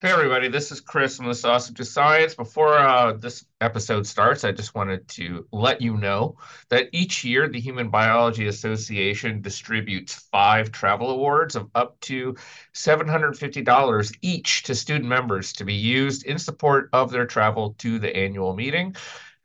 Hey everybody, this is Chris from the Sausage of Science. Before uh, this episode starts, I just wanted to let you know that each year the Human Biology Association distributes five travel awards of up to $750 each to student members to be used in support of their travel to the annual meeting.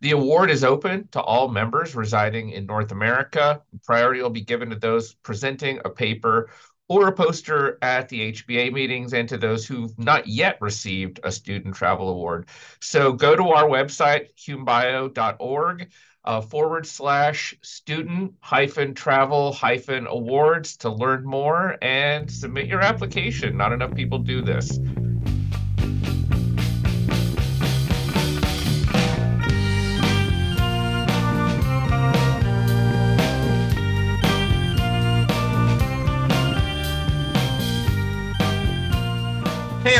The award is open to all members residing in North America. Priority will be given to those presenting a paper or a poster at the HBA meetings and to those who've not yet received a student travel award. So go to our website, humbio.org. Uh, forward slash student hyphen travel hyphen awards to learn more and submit your application. Not enough people do this.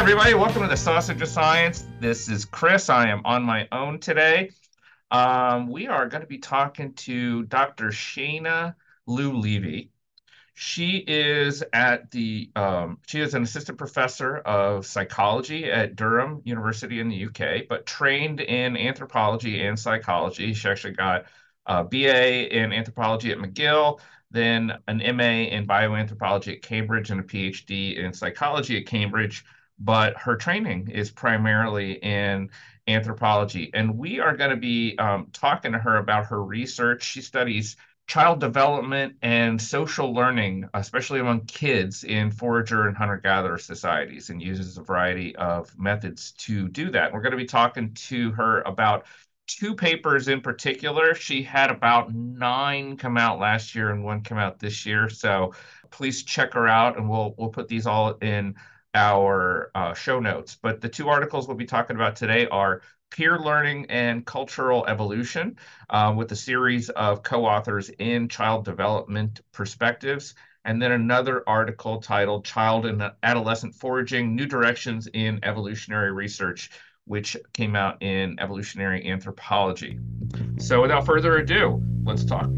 Everybody, welcome to the Sausage of Science. This is Chris. I am on my own today. Um, we are going to be talking to Dr. Shana Lou Levy. She is at the, um, she is an assistant professor of psychology at Durham University in the UK, but trained in anthropology and psychology. She actually got a BA in anthropology at McGill, then an MA in bioanthropology at Cambridge, and a PhD in psychology at Cambridge but her training is primarily in anthropology. And we are going to be um, talking to her about her research. She studies child development and social learning, especially among kids in forager and hunter gatherer societies, and uses a variety of methods to do that. We're going to be talking to her about two papers in particular. She had about nine come out last year and one come out this year. So please check her out, and we'll we'll put these all in our uh, show notes. But the two articles we'll be talking about today are Peer Learning and Cultural Evolution, uh, with a series of co authors in Child Development Perspectives. And then another article titled Child and Adolescent Foraging New Directions in Evolutionary Research, which came out in Evolutionary Anthropology. So without further ado, let's talk.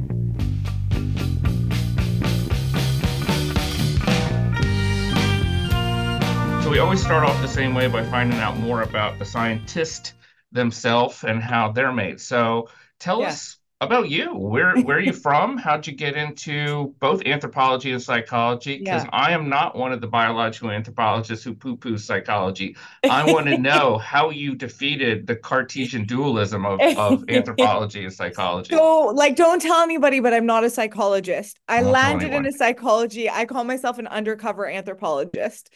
We always start off the same way by finding out more about the scientist themselves and how they're made. So tell yeah. us about you. Where where are you from? How'd you get into both anthropology and psychology? Because yeah. I am not one of the biological anthropologists who poo-poo psychology. I want to know how you defeated the Cartesian dualism of, of anthropology and psychology. So, like, don't tell anybody, but I'm not a psychologist. I landed in a psychology. I call myself an undercover anthropologist.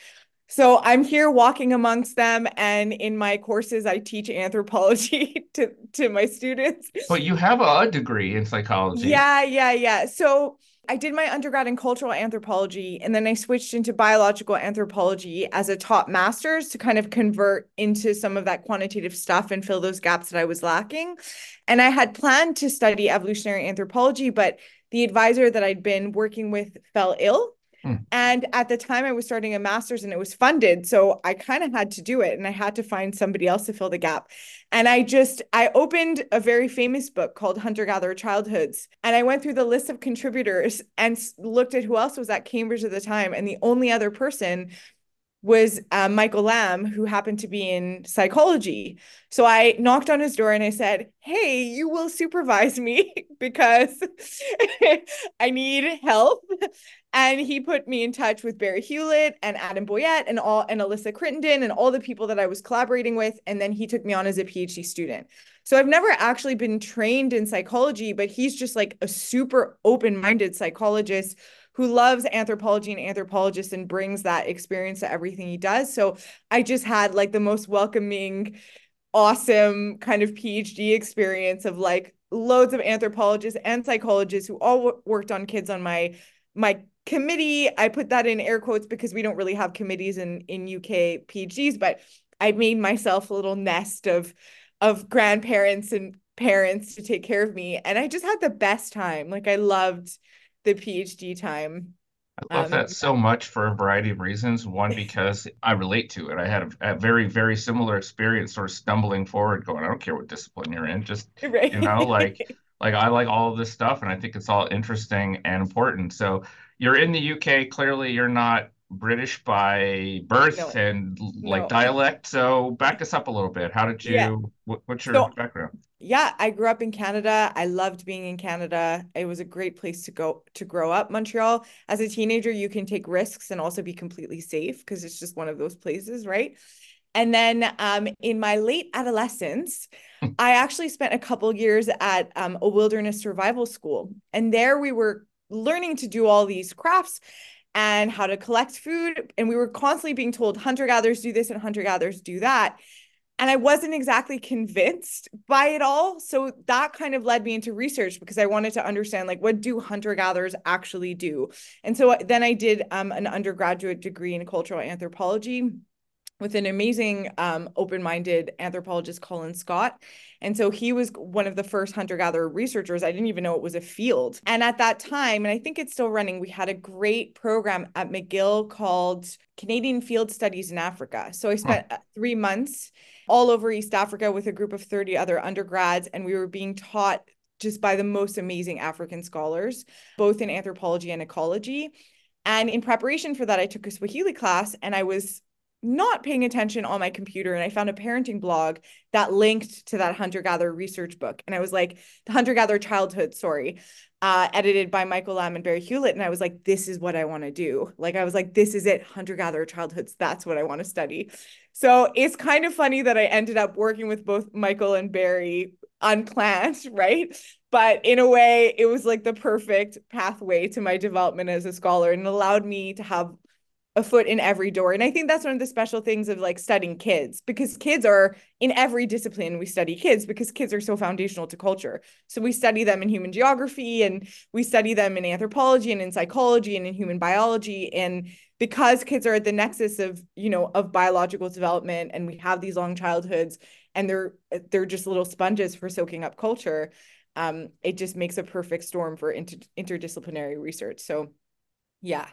So I'm here walking amongst them, and in my courses, I teach anthropology to to my students. But you have a degree in psychology. Yeah, yeah, yeah. So I did my undergrad in cultural anthropology, and then I switched into biological anthropology as a top master's to kind of convert into some of that quantitative stuff and fill those gaps that I was lacking. And I had planned to study evolutionary anthropology, but the advisor that I'd been working with fell ill Hmm. And at the time, I was starting a master's and it was funded. So I kind of had to do it and I had to find somebody else to fill the gap. And I just, I opened a very famous book called Hunter Gatherer Childhoods. And I went through the list of contributors and looked at who else was at Cambridge at the time. And the only other person was uh, Michael Lamb, who happened to be in psychology. So I knocked on his door and I said, Hey, you will supervise me because I need help. And he put me in touch with Barry Hewlett and Adam Boyette and all and Alyssa Crittenden and all the people that I was collaborating with. And then he took me on as a PhD student. So I've never actually been trained in psychology, but he's just like a super open-minded psychologist who loves anthropology and anthropologists and brings that experience to everything he does. So I just had like the most welcoming, awesome kind of PhD experience of like loads of anthropologists and psychologists who all worked on kids on my my committee. I put that in air quotes because we don't really have committees in in UK PhDs, but I made myself a little nest of of grandparents and parents to take care of me and I just had the best time. Like I loved the PhD time. I love um, that so much for a variety of reasons. One, because I relate to it. I had a, a, very, very similar experience, sort of stumbling forward, going, I don't care what discipline you're in, just right. you know, like like I like all of this stuff, and I think it's all interesting and important. So you're in the UK. Clearly, you're not British by birth No, and like no. dialect. So back us up a little bit. How did Yeah. you, what, what's your So background? yeah, I grew up in Canada. I loved being in Canada. It was a great place to go to grow up. Montreal, as a teenager, you can take risks and also be completely safe because it's just one of those places, right? And then um, in my late adolescence, I actually spent a couple years at um, a wilderness survival school. And there we were learning to do all these crafts and how to collect food. And we were constantly being told hunter gatherers do this and hunter gatherers do that. And I wasn't exactly convinced by it all. So that kind of led me into research because I wanted to understand like what do hunter gatherers actually do? And so then I did um, an undergraduate degree in cultural anthropology with an amazing um, open-minded anthropologist colin scott. And so he was one of the first hunter-gatherer researchers. I didn't even know it was a field. And at that time and i think it's still running we had a great program at mcgill called canadian field studies in africa. So i spent huh. three months all over east africa with a group of 30 other undergrads and we were being taught just by the most amazing african scholars both in anthropology and ecology. And in preparation for that, I took a Swahili class and I was not paying attention on my computer and I found a parenting blog that linked to that hunter gatherer research book. And I was like, the hunter gatherer childhood, story, uh, edited by Michael Lamb and Barry Hewlett. And I was like, this is what I want to do. Like, I was like, this is it, hunter gatherer childhoods. That's what I want to study. So it's kind of funny that I ended up working with both Michael and Barry unplanned, right? But in a way, it was like the perfect pathway to my development as a scholar and allowed me to have a foot in every door. And I think that's one of the special things of like studying kids because kids are in every discipline we study kids because kids are so foundational to culture. So we study them in human geography and we study them in anthropology and in psychology and in human biology and because kids are at the nexus of, you know, of biological development and we have these long childhoods and they're they're just little sponges for soaking up culture. Um, it just makes a perfect storm for inter- interdisciplinary research. So yeah.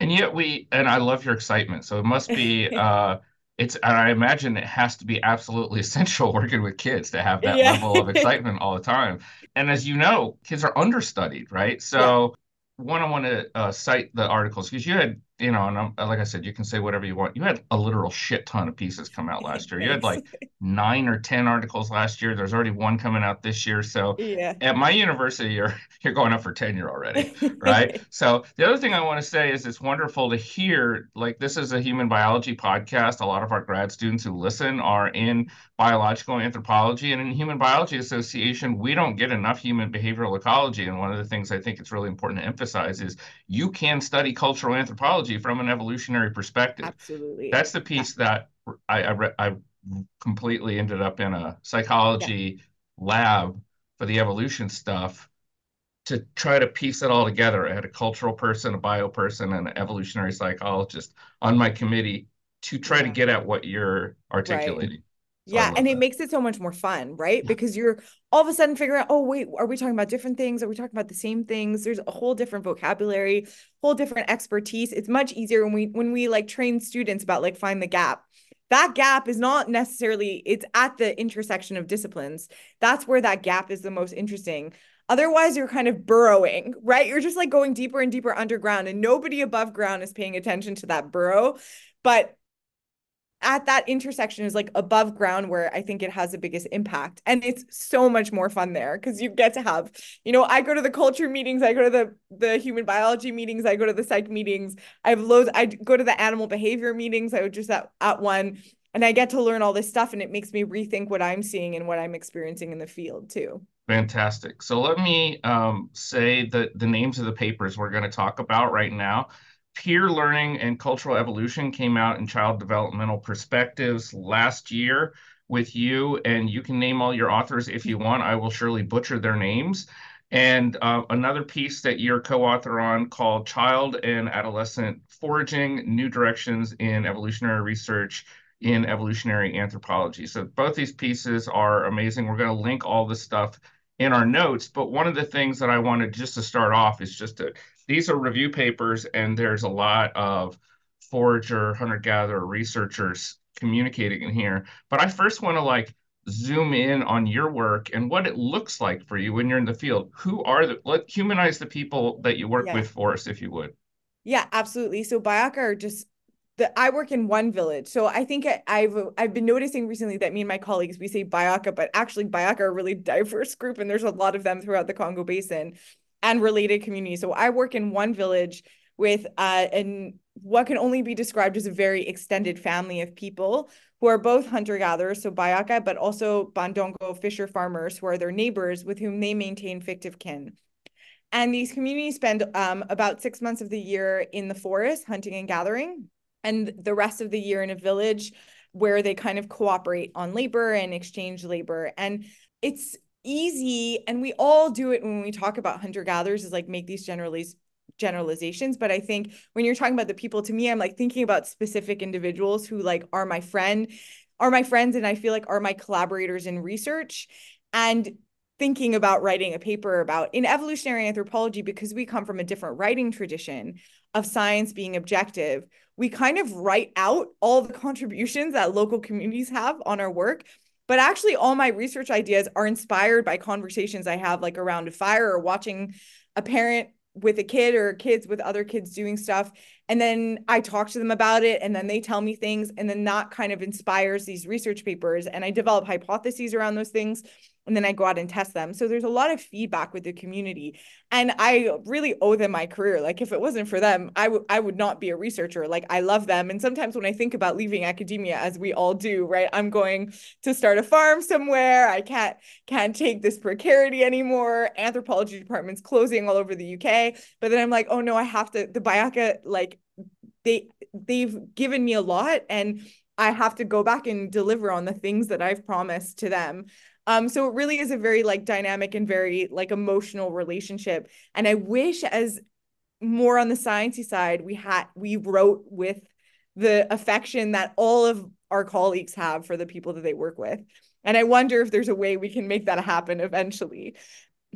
And yet we, and I love your excitement. So it must be, uh, it's, and I imagine it has to be absolutely essential working with kids to have that yeah. level of excitement all the time. And as you know, kids are understudied, right? So yeah. one, I want to uh, cite the articles because you had you know, and I'm, uh, like I said, you can say whatever you want. You had a literal shit ton of pieces come out last year. You had like nine or ten articles last year. There's already one coming out this year. So yeah. at my university, you're you're going up for tenure already, right? so the other thing I want to say is it's wonderful to hear. Like this is a human biology podcast. A lot of our grad students who listen are in biological anthropology, and in Human Biology Association, we don't get enough human behavioral ecology. And one of the things I think it's really important to emphasize is you can study cultural anthropology from an evolutionary perspective. Absolutely. That's the piece that I I, re- I completely ended up in a psychology yeah. lab for the evolution stuff to try to piece it all together. I had a cultural person, a bio person, and an evolutionary psychologist on my committee to try yeah. to get at what you're articulating. Right. Yeah, and that. it makes it so much more fun, right? Yeah. Because you're all of a sudden figuring out, oh wait, are we talking about different things? Are we talking about the same things? There's a whole different vocabulary, whole different expertise. It's much easier when we when we like train students about like find the gap. That gap is not necessarily it's at the intersection of disciplines. That's where that gap is the most interesting. Otherwise, you're kind of burrowing, right? You're just like going deeper and deeper underground, and nobody above ground is paying attention to that burrow. But at that intersection is like above ground where I think it has the biggest impact. And it's so much more fun there because you get to have, you know, I go to the culture meetings, I go to the the human biology meetings, I go to the psych meetings. I have loads, I go to the animal behavior meetings. I was just at, at one and I get to learn all this stuff and it makes me rethink what I'm seeing and what I'm experiencing in the field too. Fantastic. So let me um, say the, the names of the papers we're going to talk about right now. Peer Learning and Cultural Evolution came out in Child Developmental Perspectives last year with you, and you can name all your authors if you want. I will surely butcher their names. And uh, another piece that you're co-author on called Child and Adolescent Foraging, New Directions in Evolutionary Research in Evolutionary Anthropology. So both these pieces are amazing. We're going to link all this stuff in our notes, but one of the things that I wanted just to start off is just to these are review papers, and there's a lot of forager, hunter gatherer researchers communicating in here. But I first want to like zoom in on your work and what it looks like for you when you're in the field. Who are the let humanize the people that you work yeah. with for us, if you would. Yeah, absolutely. So Bayaka are just the I work in one village. So I think I, have I've been noticing recently that me and my colleagues we say Bayaka, but actually Bayaka are a really diverse group and there's a lot of them throughout the Congo basin and related communities. So I work in one village with uh and what can only be described as a very extended family of people who are both hunter gatherers, so Bayaka, but also Bondongo fisher farmers who are their neighbors with whom they maintain fictive kin. And these communities spend um, about six months of the year in the forest hunting and gathering, and the rest of the year in a village where they kind of cooperate on labor and exchange labor. And it's easy, and we all do it when we talk about hunter gatherers, is like make these generalities generalizations but i think when you're talking about the people to me i'm like thinking about specific individuals who like are my friend are my friends and i feel like are my collaborators in research and thinking about writing a paper about in evolutionary anthropology because we come from a different writing tradition of science being objective we kind of write out all the contributions that local communities have on our work but actually all my research ideas are inspired by conversations i have like around a fire or watching a parent with a kid or kids with other kids doing stuff and then i talk to them about it and then they tell me things and then that kind of inspires these research papers and i develop hypotheses around those things and then I go out and test them. So there's a lot of feedback with the community. And I really owe them my career. Like if it wasn't for them, I would I would not be a researcher. Like I love them. And sometimes when I think about leaving academia, as we all do, right? I'm going to start a farm somewhere. I can't can't take this precarity anymore. Anthropology departments closing all over the UK. But then I'm like, oh no, I have to the Bayaka, like they they've given me a lot and I have to go back and deliver on the things that I've promised to them. Um, so it really is a very like dynamic and very like emotional relationship. And I wish as more on the sciencey side, we had we wrote with the affection that all of our colleagues have for the people that they work with. And I wonder if there's a way we can make that happen eventually.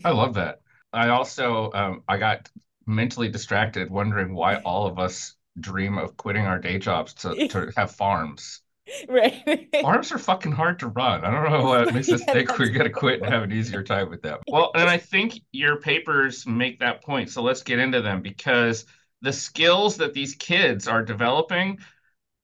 I love that. I also um, I got mentally distracted wondering why all of us dream of quitting our day jobs to, to have farms. Right. Farms are fucking hard to run. I don't know what makes us yeah, think we're going to quit and have an easier time with them. Well, and I think your papers make that point. So let's get into them because the skills that these kids are developing,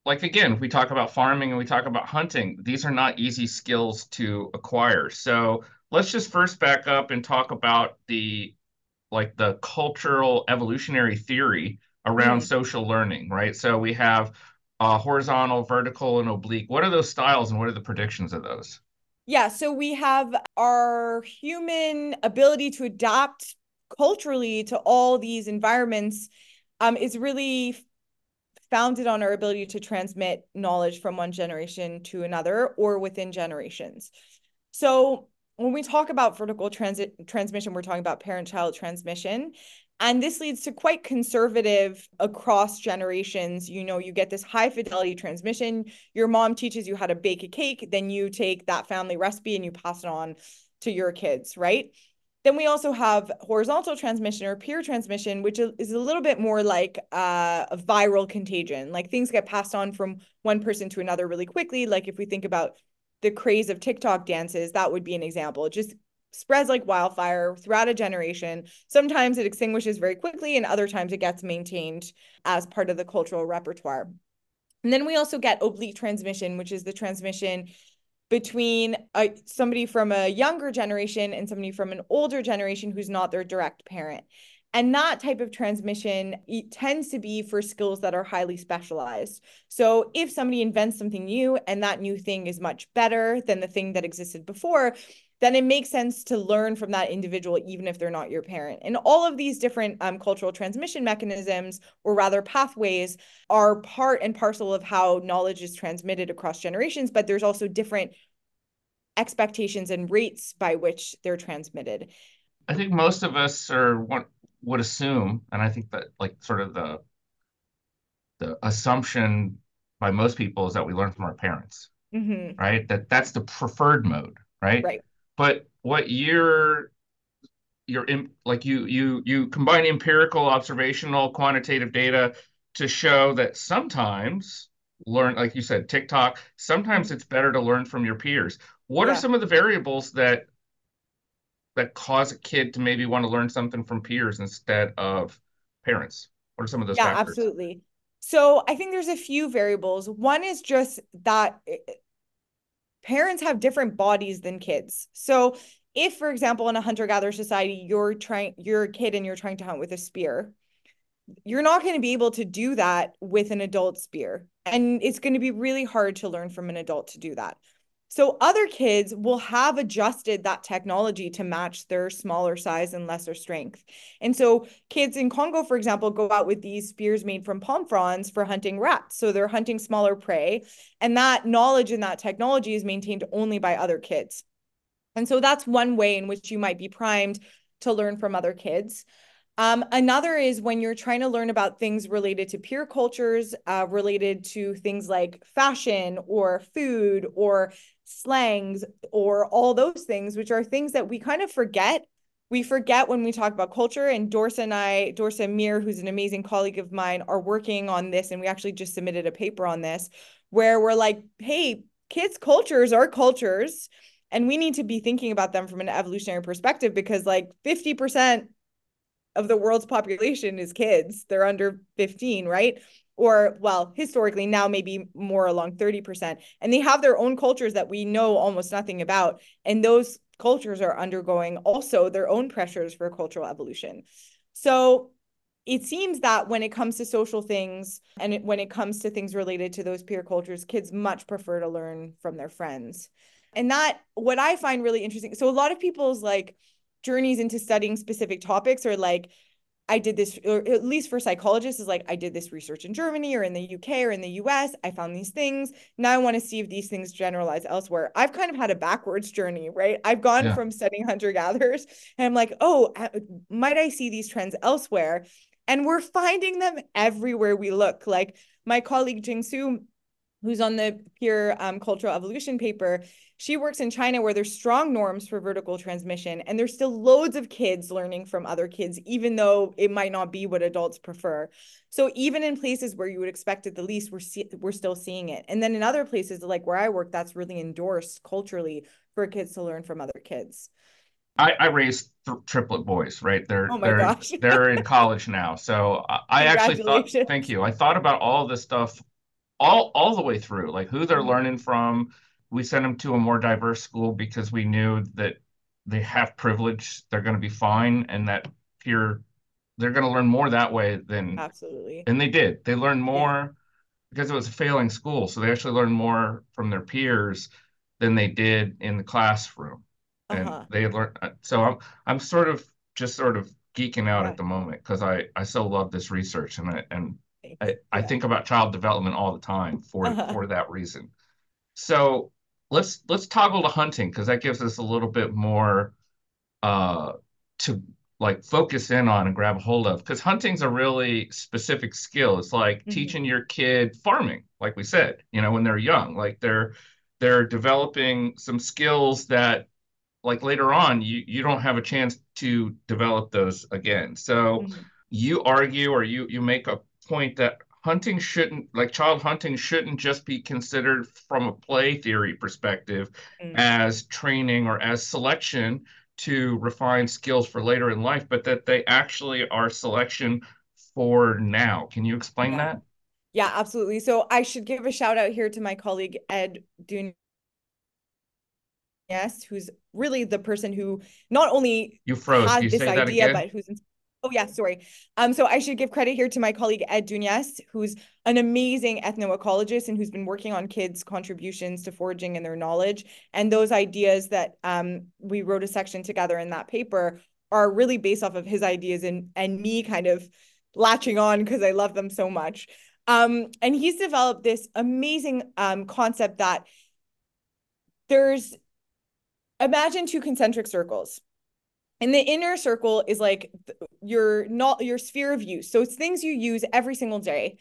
like again, we talk about farming and we talk about hunting, these are not easy skills to acquire. So let's just first back up and talk about the like the cultural evolutionary theory around mm. social learning, right? So we have uh, horizontal, vertical, and oblique. What are those styles and what are the predictions of those? Yeah, so we have our human ability to adapt culturally to all these environments um, is really founded on our ability to transmit knowledge from one generation to another or within generations. So when we talk about vertical transit transmission, we're talking about parent-child transmission. And this leads to quite conservative across generations. You know, you get this high fidelity transmission. Your mom teaches you how to bake a cake, then you take that family recipe and you pass it on to your kids, right? Then we also have horizontal transmission or peer transmission, which is a little bit more like uh, a viral contagion. Like things get passed on from one person to another really quickly. Like if we think about the craze of TikTok dances, that would be an example. Just spreads like wildfire throughout a generation. Sometimes it extinguishes very quickly, and other times it gets maintained as part of the cultural repertoire. And then we also get oblique transmission, which is the transmission between a, somebody from a younger generation and somebody from an older generation who's not their direct parent. And that type of transmission tends to be for skills that are highly specialized. So if somebody invents something new and that new thing is much better than the thing that existed before, then it makes sense to learn from that individual, even if they're not your parent. And all of these different um, cultural transmission mechanisms, or rather pathways, are part and parcel of how knowledge is transmitted across generations, but there's also different expectations and rates by which they're transmitted. I think most of us are would assume, and I think that like sort of the the assumption by most people is that we learn from our parents, mm-hmm. right? That that's the preferred mode, right? Right but what you're you're in, like you you you combine empirical observational quantitative data to show that sometimes learn like you said tiktok sometimes it's better to learn from your peers what yeah. are some of the variables that that cause a kid to maybe want to learn something from peers instead of parents What are some of those yeah, factors? absolutely. So I think there's a few variables. One is just that eh, parents have different bodies than kids. So if, for example, in a hunter-gatherer society, you're trying, you're a kid and you're trying to hunt with a spear, you're not going to be able to do that with an adult spear. And it's going to be really hard to learn from an adult to do that. So other kids will have adjusted that technology to match their smaller size and lesser strength. And so kids in Congo, for example, go out with these spears made from palm fronds for hunting rats. So they're hunting smaller prey. And that knowledge and that technology is maintained only by other kids. And so that's one way in which you might be primed to learn from other kids. Um, another is when you're trying to learn about things related to peer cultures, uh, related to things like fashion or food or slangs or all those things, which are things that we kind of forget. We forget when we talk about culture. And Dorsa and I, Dorsa Amir, who's an amazing colleague of mine, are working on this. And we actually just submitted a paper on this where we're like, hey, kids' cultures are cultures. And we need to be thinking about them from an evolutionary perspective because, like, 50% of the world's population is kids. They're under 15, right? or well historically now maybe more along 30% and they have their own cultures that we know almost nothing about and those cultures are undergoing also their own pressures for cultural evolution so it seems that when it comes to social things and when it comes to things related to those peer cultures kids much prefer to learn from their friends and that what i find really interesting so a lot of people's like journeys into studying specific topics are like I did this, or at least for psychologists, is like I did this research in Germany or in the UK or in the US. I found these things. Now I want to see if these things generalize elsewhere. I've kind of had a backwards journey, right? I've gone yeah. from studying hunter gatherers and I'm like, oh, might I see these trends elsewhere? And we're finding them everywhere we look. Like my colleague Jing Su, who's on the peer um, cultural evolution paper, she works in China where there's strong norms for vertical transmission, and there's still loads of kids learning from other kids, even though it might not be what adults prefer. So even in places where you would expect it the least, we're see- we're still seeing it. And then in other places like where I work, that's really endorsed culturally for kids to learn from other kids. I, I raised th- triplet boys, right? They're oh they're gosh. they're in college now. So I, I actually thought, thank you. I thought about all this stuff all all the way through, like who they're mm-hmm. learning from we sent them to a more diverse school because we knew that they have privilege, they're going to be fine, and that peer, they're going to learn more that way than absolutely. And they did. They learned more yeah. because it was a failing school, so they actually learned more from their peers than they did in the classroom, and uh-huh. they learned. Uh, so I'm I'm sort of just sort of geeking out yeah. at the moment because I I so love this research and I and I, yeah. I think about child development all the time for uh-huh. for that reason. So let's let's toggle to hunting because that gives us a little bit more uh, to like focus in on and grab a hold of because hunting's a really specific skill it's like mm-hmm. teaching your kid farming like we said you know when they're young like they're they're developing some skills that like later on you you don't have a chance to develop those again so mm-hmm. you argue or you you make a point that hunting shouldn't like child hunting shouldn't just be considered from a play theory perspective mm. as training or as selection to refine skills for later in life but that they actually are selection for now. Can you explain yeah. that? Yeah absolutely. So i should give a shout out here to my colleague ed Dun yes who's really the person who not only you froze. had this idea but who's Oh yeah, sorry. Um, so I should give credit here to my colleague Ed Dounias, who's an amazing ethnoecologist and who's been working on kids' contributions to foraging and their knowledge. And those ideas that um we wrote a section together in that paper are really based off of his ideas and and me kind of latching on because I love them so much. Um, and he's developed this amazing um concept that there's imagine two concentric circles and the inner circle is like your not your sphere of use. So it's things you use every single day.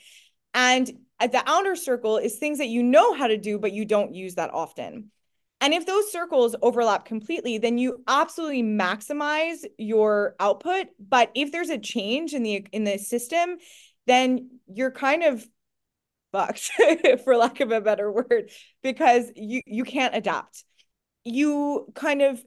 And at the outer circle is things that you know how to do but you don't use that often. And if those circles overlap completely then you absolutely maximize your output. But if there's a change in the in the system then you're kind of fucked for lack of a better word because you you can't adapt. You kind of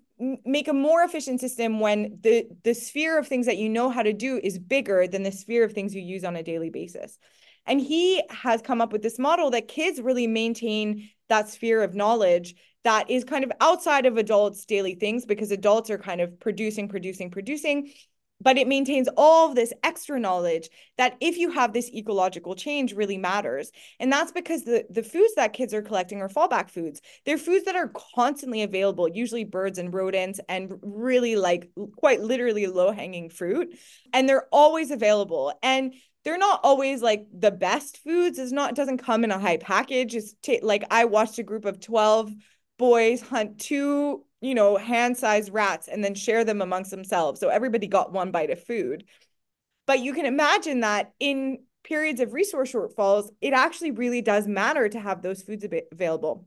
make a more efficient system when the the sphere of things that you know how to do is bigger than the sphere of things you use on a daily basis. And he has come up with this model that kids really maintain that sphere of knowledge that is kind of outside of adults' daily things because adults are kind of producing, producing, producing but it maintains all of this extra knowledge that if you have this ecological change really matters. And that's because the the foods that kids are collecting are fallback foods. They're foods that are constantly available usually birds and rodents and really like quite literally low hanging fruit. And they're always available. And they're not always like the best foods. It's not doesn't come in a high package. It's t- like i watched a group of 12 boys hunt two you know, hand sized rats and then share them amongst themselves. So everybody got one bite of food. But you can imagine that in periods of resource shortfalls, it actually really does matter to have those foods available.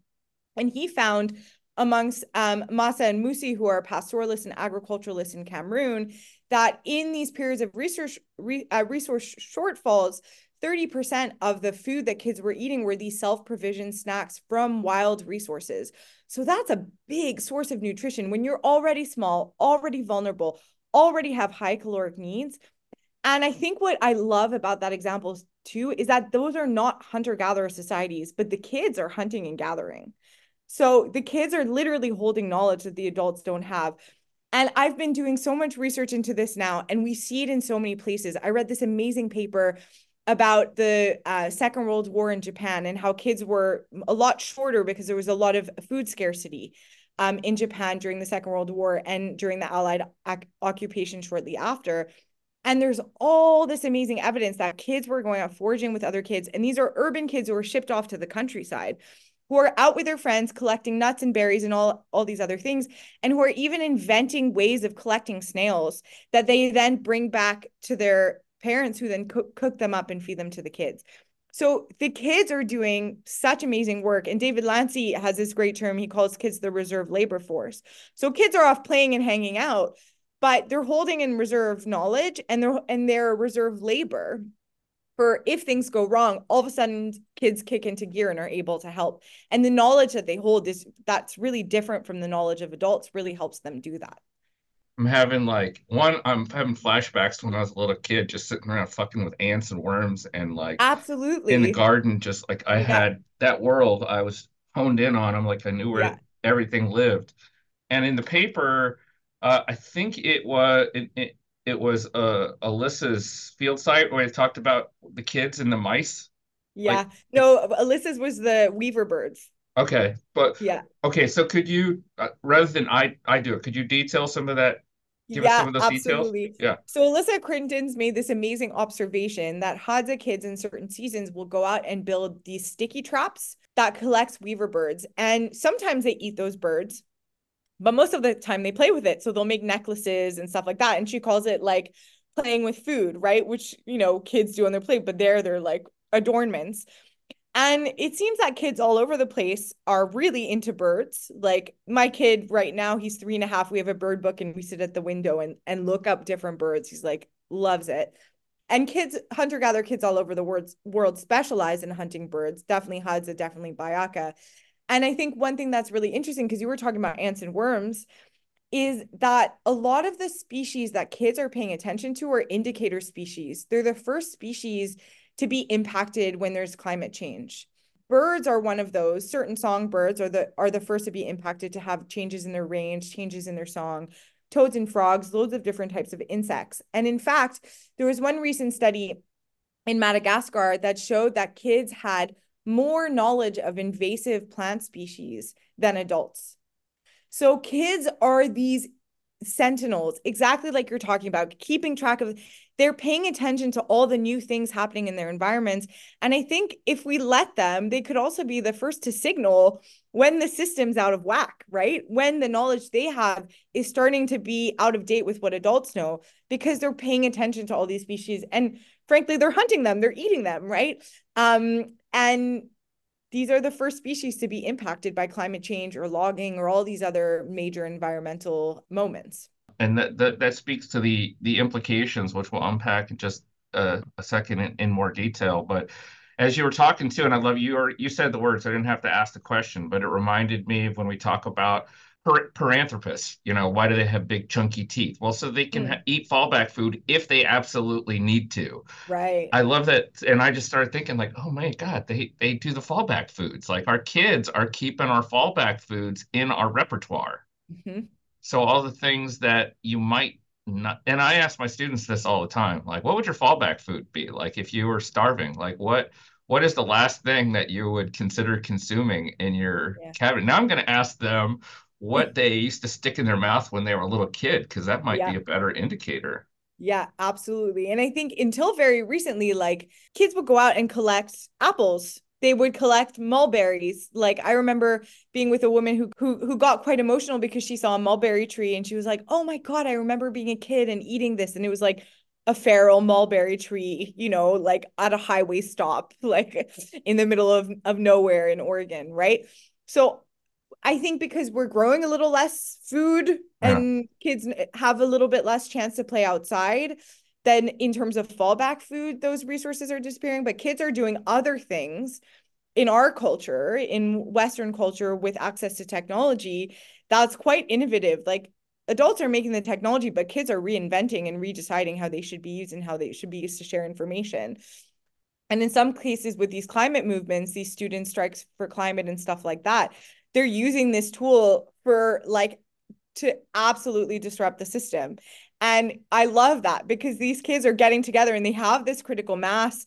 And he found amongst um, Massa and Musi, who are pastoralists and agriculturalists in Cameroon, that in these periods of research, re, uh, resource shortfalls, 30% of the food that kids were eating were these self-provisioned snacks from wild resources. So that's a big source of nutrition when you're already small, already vulnerable, already have high caloric needs. And I think what I love about that example too is that those are not hunter-gatherer societies, but the kids are hunting and gathering. So the kids are literally holding knowledge that the adults don't have. And I've been doing so much research into this now, and we see it in so many places. I read this amazing paper about the uh, Second World War in Japan and how kids were a lot shorter because there was a lot of food scarcity um, in Japan during the Second World War and during the Allied ac- occupation shortly after. And there's all this amazing evidence that kids were going out foraging with other kids. And these are urban kids who were shipped off to the countryside, who are out with their friends collecting nuts and berries and all, all these other things, and who are even inventing ways of collecting snails that they then bring back to their parents who then cook, cook them up and feed them to the kids. So the kids are doing such amazing work. And David Lancy has this great term. He calls kids the reserve labor force. So kids are off playing and hanging out, but they're holding in reserve knowledge and they're and they're reserve labor for if things go wrong, all of a sudden kids kick into gear and are able to help. And the knowledge that they hold is that's really different from the knowledge of adults, really helps them do that. I'm having like one, I'm having flashbacks to when I was a little kid, just sitting around fucking with ants and worms and like absolutely in the garden, just like I yeah. had that world I was honed in on. I'm like I knew where yeah. everything lived. And in the paper, uh, I think it was it, it, it was uh, Alyssa's field site where they talked about the kids and the mice. Yeah, like, no, Alyssa's was the weaver birds. Okay, but yeah. Okay, so could you, uh, rather than I, I do it, could you detail some of that? Give yeah, us some of those absolutely. details. Yeah. So Alyssa Crittenden made this amazing observation that Hadza kids in certain seasons will go out and build these sticky traps that collects weaver birds, and sometimes they eat those birds, but most of the time they play with it. So they'll make necklaces and stuff like that. And she calls it like playing with food, right? Which you know kids do on their plate, but there they're like adornments. And it seems that kids all over the place are really into birds. Like my kid right now, he's three and a half. We have a bird book and we sit at the window and, and look up different birds. He's like, loves it. And kids, hunter gatherer kids all over the world, world specialize in hunting birds. Definitely Hadza, definitely Bayaka. And I think one thing that's really interesting, because you were talking about ants and worms, is that a lot of the species that kids are paying attention to are indicator species. They're the first species to be impacted when there's climate change. Birds are one of those. Certain songbirds are the are the first to be impacted to have changes in their range, changes in their song. Toads and frogs, loads of different types of insects. And in fact, there was one recent study in Madagascar that showed that kids had more knowledge of invasive plant species than adults. So kids are these sentinels, exactly like you're talking about, keeping track of they're paying attention to all the new things happening in their environments. And I think if we let them, they could also be the first to signal when the system's out of whack, right? When the knowledge they have is starting to be out of date with what adults know because they're paying attention to all these species. And frankly, they're hunting them, they're eating them, right? Um, and these are the first species to be impacted by climate change or logging or all these other major environmental moments and that, that that speaks to the the implications, which we'll unpack in just a, a second in, in more detail. But as you were talking to, and I love you, or you said the words, I didn't have to ask the question, but it reminded me of when we talk about per- Paranthropus, you know, why do they have big chunky teeth? Well, so they can Mm. ha- eat fallback food if they absolutely need to. Right. I love that, and I just started thinking like, oh my God, they they do the fallback foods. Like our kids are keeping our fallback foods in our repertoire. Mhm. So all the things that you might not, and I ask my students this all the time, like, what would your fallback food be? Like if you were starving, like what what is the last thing that you would consider consuming in your Yeah. cabinet? Now I'm going to ask them what they used to stick in their mouth when they were a little kid, because that might Yeah. be a better indicator. Yeah, absolutely. And I think until very recently, like kids would go out and collect apples. They would collect mulberries. Like I remember being with a woman who who who got quite emotional because she saw a mulberry tree and she was like, "Oh my God, I remember being a kid and eating this." And it was like a feral mulberry tree, you know, like at a highway stop, like in the middle of of nowhere in Oregon, right? So I think because we're growing a little less food Yeah. and kids have a little bit less chance to play outside, then in terms of fallback food, those resources are disappearing. But kids are doing other things in our culture, in Western culture, with access to technology, that's quite innovative. Like adults are making the technology, but kids are reinventing and redeciding how they should be used and how they should be used to share information. And in some cases, with these climate movements, these student strikes for climate and stuff like that, they're using this tool for like to absolutely disrupt the system. And I love that because these kids are getting together and they have this critical mass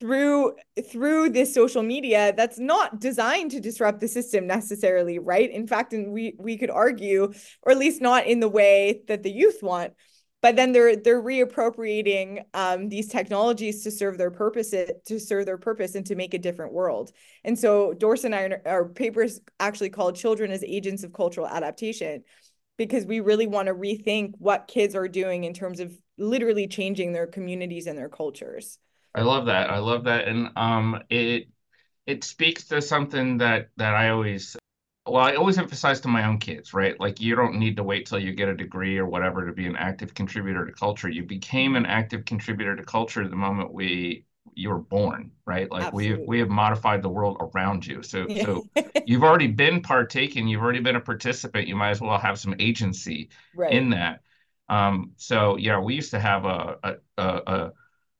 through through this social media that's not designed to disrupt the system necessarily right in fact and we we could argue or at least not in the way that the youth want but then they're they're reappropriating um, these technologies to serve their purpose to serve their purpose and to make a different world and so Dorsa and I our papers actually called children as agents of cultural adaptation because we really want to rethink what kids are doing in terms of literally changing their communities and their cultures I love that. I love that. And um it it speaks to something that that I always well, I always emphasize to my own kids, right? Like you don't need to wait till you get a degree or whatever to be an active contributor to culture. You became an active contributor to culture the moment we you were born, right? Like we have, we have modified the world around you. So yeah so you've already been partaking, you've already been a participant. You might as well have some agency right. in that. Um, so yeah, we used to have a a a, a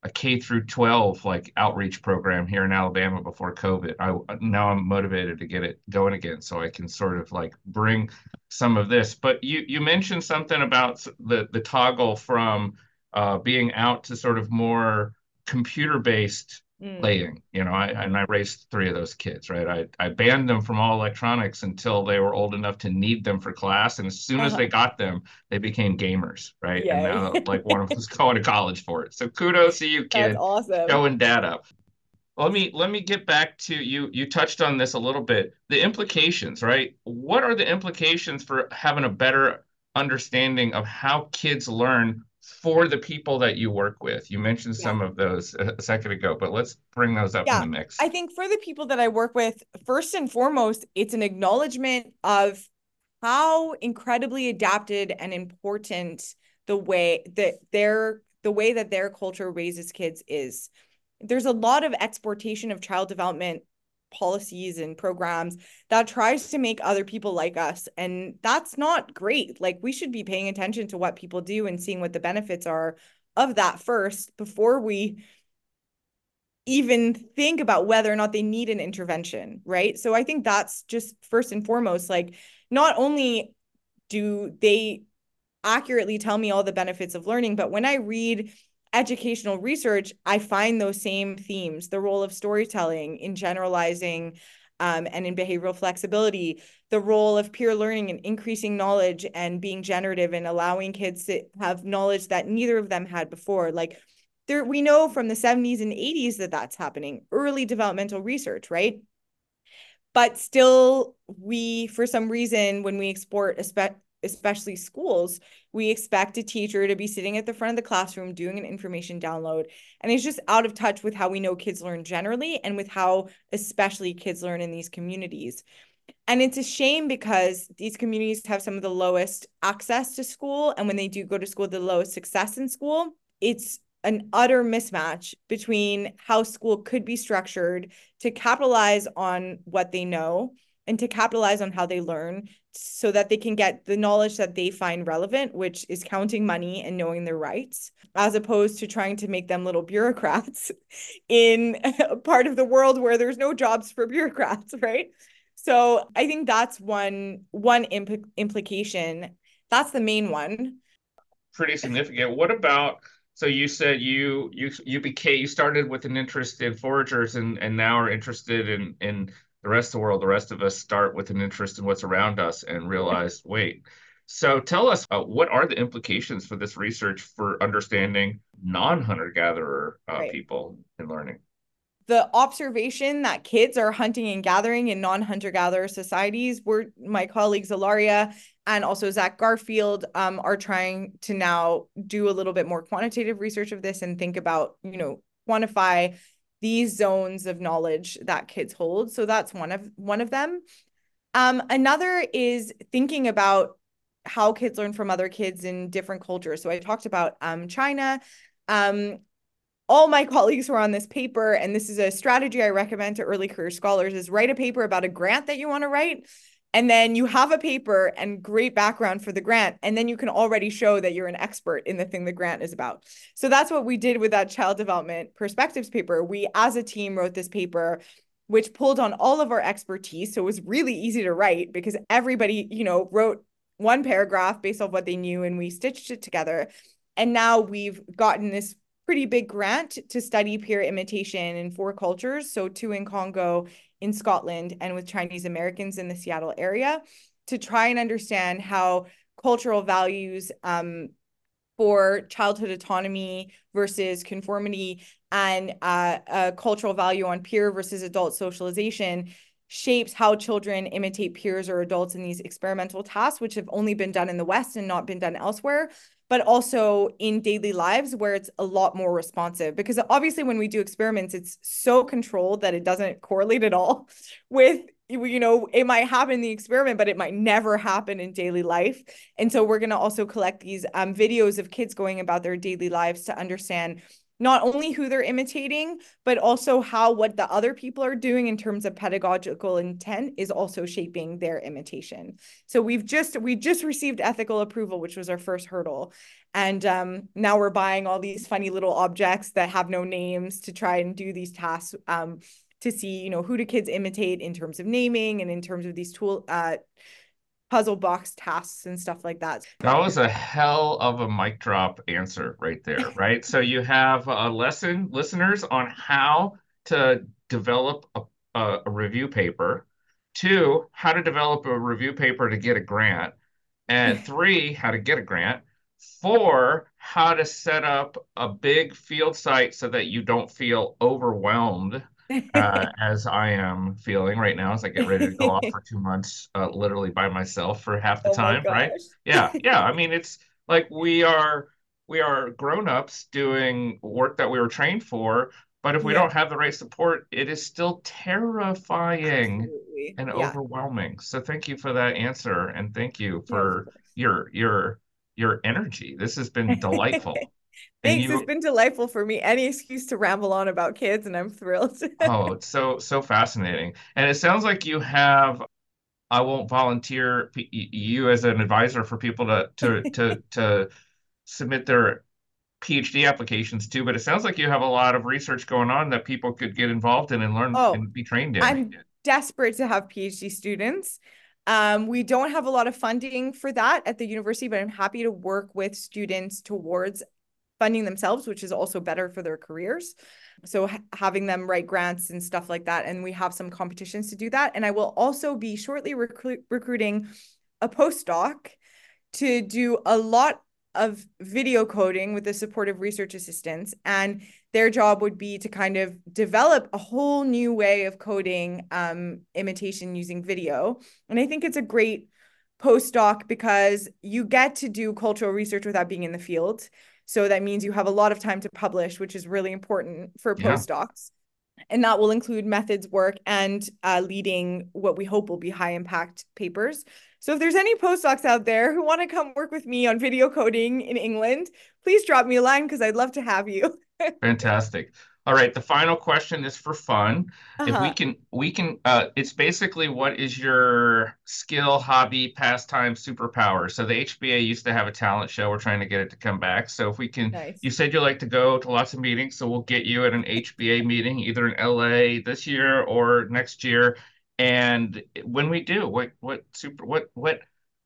a K through 12 like outreach program here in Alabama before COVID. I now I'm motivated to get it going again so I can sort of like bring some of this. But you you mentioned something about the the toggle from uh, being out to sort of more computer based mm. playing. You know, I and I raised three of those kids, right? I I banned them from all electronics until they were old enough to need them for class, and as soon as uh-huh. they got them, they became gamers, right? And now like one of them's going to college for it. So kudos to you, that's kid, awesome showing data. Let me let me get back to you. You touched on this a little bit. The implications, right? What are the implications for having a better understanding of how kids learn for the people that you work with? You mentioned yeah some of those a second ago, but let's bring those up in the mix. I think for the people that I work with, first and foremost, it's an acknowledgement of how incredibly adapted and important the way that their the way that their culture raises kids is. There's a lot of exportation of child development policies and programs that tries to make other people like us, and that's not great. Like we should be paying attention to what people do and seeing what the benefits are of that first before we even think about whether or not they need an intervention, right? So I think that's just first and foremost, like not only do they accurately tell me all the benefits of learning, but when I read educational research, I find those same themes, the role of storytelling in generalizing um, and in behavioral flexibility, the role of peer learning and increasing knowledge and being generative and allowing kids to have knowledge that neither of them had before. Like there we know from the 70s and 80s that that's happening early developmental research right but still we for some reason when we export especially schools we expect a teacher to be sitting at the front of the classroom doing an information download. And it's just out of touch with how we know kids learn generally and with how especially kids learn in these communities. And it's a shame because these communities have some of the lowest access to school. And when they do go to school the lowest success in school it's an utter mismatch between how school could be structured to capitalize on what they know and to capitalize on how they learn so that they can get the knowledge that they find relevant, which is counting money and knowing their rights, as opposed to trying to make them little bureaucrats in a part of the world where there's no jobs for bureaucrats, right? So I think that's one one impl- implication. That's the main one. Pretty significant. What about so you said you you you became you started with an interest in foragers and and now are interested in in the rest of the world. The rest of us start with an interest in what's around us and realize, wait. So tell us uh, what are the implications for this research for understanding non-hunter gatherer uh, right. people in learning? the observation that kids are hunting and gathering in non-hunter gatherer societies were my colleagues Ilaria and also Zach Garfield um, are trying to now do a little bit more quantitative research of this and think about, you know, quantify these zones of knowledge that kids hold. So that's one of one of them. Um, another is thinking about how kids learn from other kids in different cultures. So I talked about um, China. Um, all my colleagues who are on this paper, and this is a strategy I recommend to early career scholars, is write a paper about a grant that you want to write. And then you have a paper and great background for the grant. And then you can already show that you're an expert in the thing the grant is about. So that's what we did with that child development perspectives paper. We, as a team, wrote this paper which pulled on all of our expertise. So it was really easy to write because everybody, you know, wrote one paragraph based off what they knew and we stitched it together. And now we've gotten this pretty big grant to study peer imitation in four cultures. So, two in Congo, in Scotland, and with Chinese Americans in the Seattle area to try and understand how cultural values um, for childhood autonomy versus conformity and uh, a cultural value on peer versus adult socialization shapes how children imitate peers or adults in these experimental tasks, which have only been done in the West and not been done elsewhere but also in daily lives where it's a lot more responsive. Because obviously, when we do experiments, it's so controlled that it doesn't correlate at all with you know it might happen in the experiment but it might never happen in daily life and so we're going to also collect these um, videos of kids going about their daily lives to understand not only who they're imitating, but also how what the other people are doing in terms of pedagogical intent is also shaping their imitation. So we've just we just received ethical approval, which was our first hurdle. And um, now we're buying all these funny little objects that have no names to try and do these tasks um, to see, you know, who do kids imitate in terms of naming and in terms of these tool uh, puzzle box tasks and stuff like that. That was a hell of a mic drop answer right there, right? so you have a lesson, listeners, on how to develop a, a, a review paper. Two, how to develop a review paper to get a grant. And three, how to get a grant. Four, how to set up a big field site so that you don't feel overwhelmed uh, as I am feeling right now as I get ready to go off for two months, uh, literally by myself for half the oh time, right? Yeah, yeah. I mean, it's like we are we are grown-ups doing work that we were trained for, but if we yeah. don't have the right support, it is still terrifying Absolutely. and yeah. overwhelming. So thank you for that answer, and thank you for your your your energy. This has been delightful. Thanks. You, it's been delightful for me. Any excuse to ramble on about kids, and I'm thrilled. oh, it's so so fascinating. And it sounds like you have. I won't volunteer you as an advisor for people to to to to submit their PhD applications too. But it sounds like you have a lot of research going on that people could get involved in and learn oh, and be trained in. I'm desperate to have PhD students. Um, we don't have a lot of funding for that at the university, but I'm happy to work with students towards funding themselves, which is also better for their careers. So having them write grants and stuff like that. And we have some competitions to do that. And I will also be shortly recru- recruiting a postdoc to do a lot of video coding with the supportive research assistants. And their job would be to kind of develop a whole new way of coding um, imitation using video. And I think it's a great postdoc because you get to do cultural research without being in the field. So that means you have a lot of time to publish, which is really important for yeah. postdocs. And that will include methods work and uh, leading what we hope will be high impact papers. So if there's any postdocs out there who want to come work with me on video coding in England, please drop me a line because I'd love to have you. Fantastic. All right, the final question is for fun. If we Uh-huh. can, we can, uh, it's basically what is your skill, hobby, pastime, superpower? So the HBA used to have a talent show. We're trying to get it to come back. So if we can, Nice. you said you like to go to lots of meetings, so we'll get you at an HBA meeting either in LA this year or next year. And when we do, what what super what what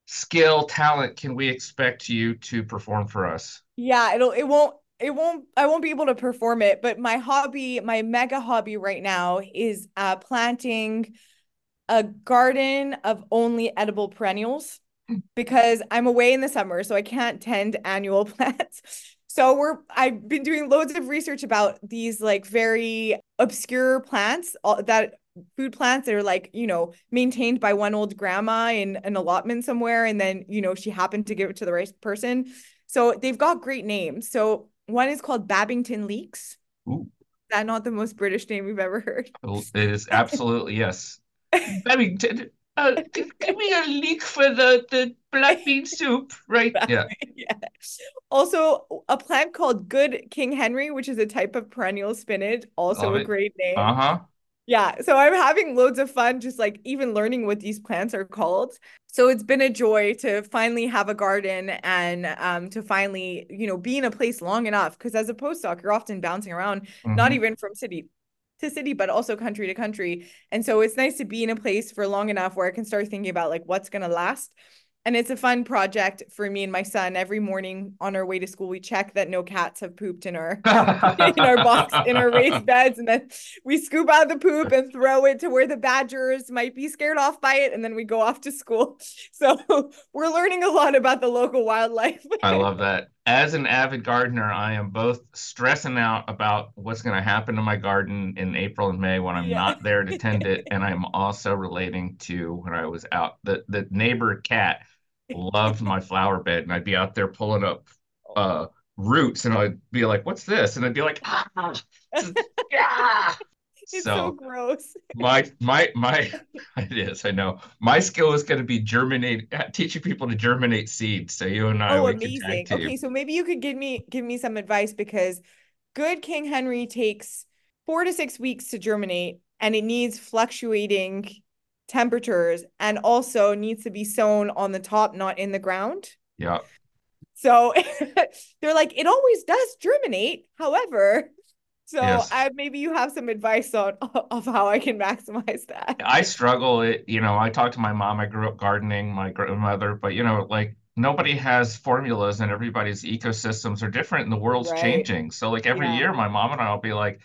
skill, talent can we expect you to perform for us? Yeah, it'll it won't it won't I won't be able to perform it, but my hobby, my mega hobby right now is uh planting a garden of only edible perennials because I'm away in the summer, so I can't tend annual plants. So we're I've been doing loads of research about these like very obscure plants all, that food plants that are like, you know, maintained by one old grandma in an allotment somewhere and then, you know, she happened to give it to the right person. So they've got great names. So one is called Babington Leeks. Ooh, Is that not the most British name we've ever heard? it is absolutely yes. Babington, uh, give me a leek for the the black bean soup, right? Yeah, Yeah. Also, a plant called Good King Henry, which is a type of perennial spinach, also love a it. great name. Uh-huh. Yeah, so I'm having loads of fun just like even learning what these plants are called. So it's been a joy to finally have a garden and um to finally, you know, be in a place long enough because as a postdoc, you're often bouncing around, not hmm even from city to city, but also country to country. And so it's nice to be in a place for long enough where I can start thinking about like what's gonna last. And it's a fun project for me and my son. Every morning on our way to school, we check that no cats have pooped in our in our box in our raised beds and then we scoop out the poop and throw it to where the badgers might be scared off by it and then we go off to school so we're learning a lot about the local wildlife I love that. As an avid gardener, I am both stressing out about what's going to happen to my garden in April and May when I'm yeah not there to tend it, and I'm also relating to when I was out. The the neighbor cat loved my flower bed, and I'd be out there pulling up uh roots, and I'd be like, "What's this?" And I'd be like, "Ah, is- yeah." it's so So gross my my my it is, I know. My skill is going to be germinate, teaching people to germinate seeds. So you and I, oh we can tag amazing okay so maybe you could give me give me some advice because good king henry takes four to six weeks to germinate and it needs fluctuating temperatures and also needs to be sown on the top not in the ground Yeah. So they're like, it always does germinate. However, so Yes. I maybe you have some advice on of how I can maximize that. I struggle. It, you know, I talked to my mom. I grew up gardening, my grandmother, but you know, like nobody has formulas and everybody's ecosystems are different and the world's Right. changing. So like every Yeah. year my mom and I'll be like,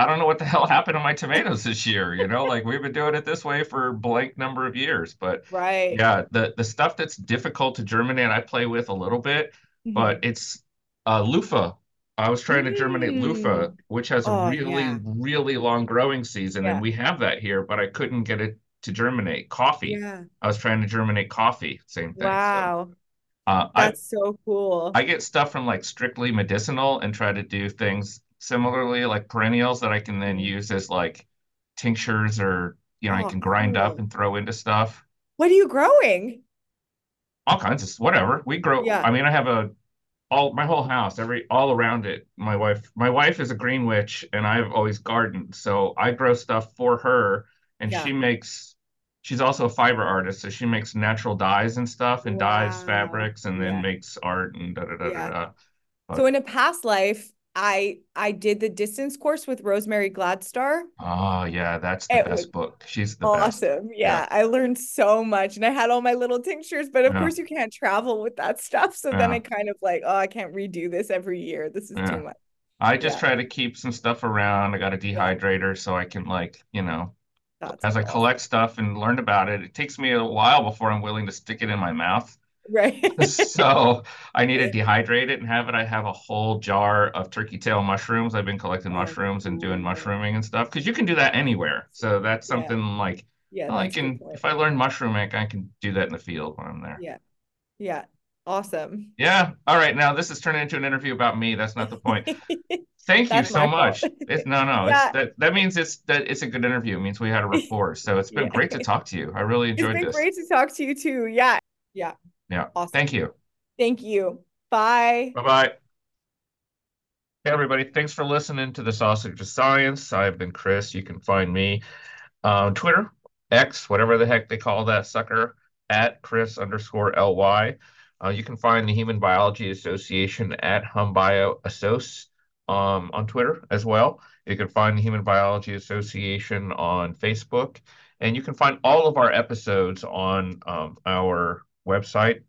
I don't know what the hell happened to my tomatoes this year, you know, like we've been doing it this way for blank number of years. But Right. yeah, the the stuff that's difficult to germinate, I play with a little bit, but Mhm. it's uh loofah. I was trying to germinate loofah, Mm. which has a Oh, really, yeah. really long growing season, and we have that here, but I couldn't get it to germinate. Coffee. Yeah. I was trying to germinate coffee, same thing. So Wow. uh, I That's so cool. I get stuff from like strictly medicinal and try to do things similarly, like perennials that I can then use as like tinctures or you know I Oh, can grind up and throw into stuff. What are you growing? All kinds of whatever. We grow. Yeah. I mean, I have a all my whole house, every all around it. My wife, my wife is a green witch, and I've always gardened, so I grow stuff for her, and Yeah. she makes. She's also a fiber artist, so she makes natural dyes and stuff, and dyes fabrics, and then Yeah. makes art and da da da da So in a past life, I I did the distance course with Rosemary Gladstar. oh yeah, that's the It best book. She's the best. Awesome. Yeah, Yeah, I learned so much and I had all my little tinctures, but of yeah, course you can't travel with that stuff. So then I kind of like, oh, I can't redo this every year. This is too much. I just Yeah. try to keep some stuff around. I got a dehydrator so I can like, you know, That's as I collect stuff and learn about it, it takes me a while before I'm willing to stick it in my mouth. Right. So I need to dehydrate it and have it. I have a whole jar of turkey tail mushrooms. I've been collecting Oh, mushrooms and doing mushrooming and stuff because you can do that anywhere. So that's Yeah. something like, Yeah, well, I a good can, if I learn mushrooming, I can do that in the field when I'm there. Yeah. Yeah. Awesome. Yeah. All right. Now this is turning into an interview about me. That's not the point. Thank you so much. It's no, no. It's that that means it's that it's a good interview. It means we had a rapport. So it's been Yeah. great to talk to you. I really It's enjoyed been this. great to talk to you too. Yeah. Yeah. Yeah. Awesome. Thank you. Thank you. Bye. Bye bye. Hey, everybody. Thanks for listening to the Sausage of Science. I've been Chris. You can find me on Twitter, X, whatever the heck they call that sucker, at Chris underscore LY. Uh, you can find the Human Biology Association at HumBioAssoc um, on Twitter as well. You can find the Human Biology Association on Facebook. And you can find all of our episodes on um, our website,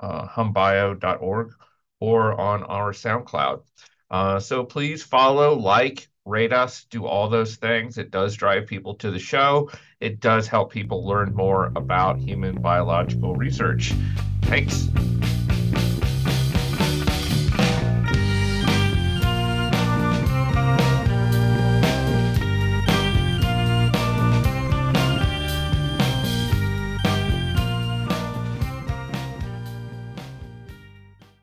uh, humbio.org, or on our SoundCloud. Uh, so please follow, like, rate us, do all those things. It does drive people to the show. It does help people learn more about human biological research. Thanks.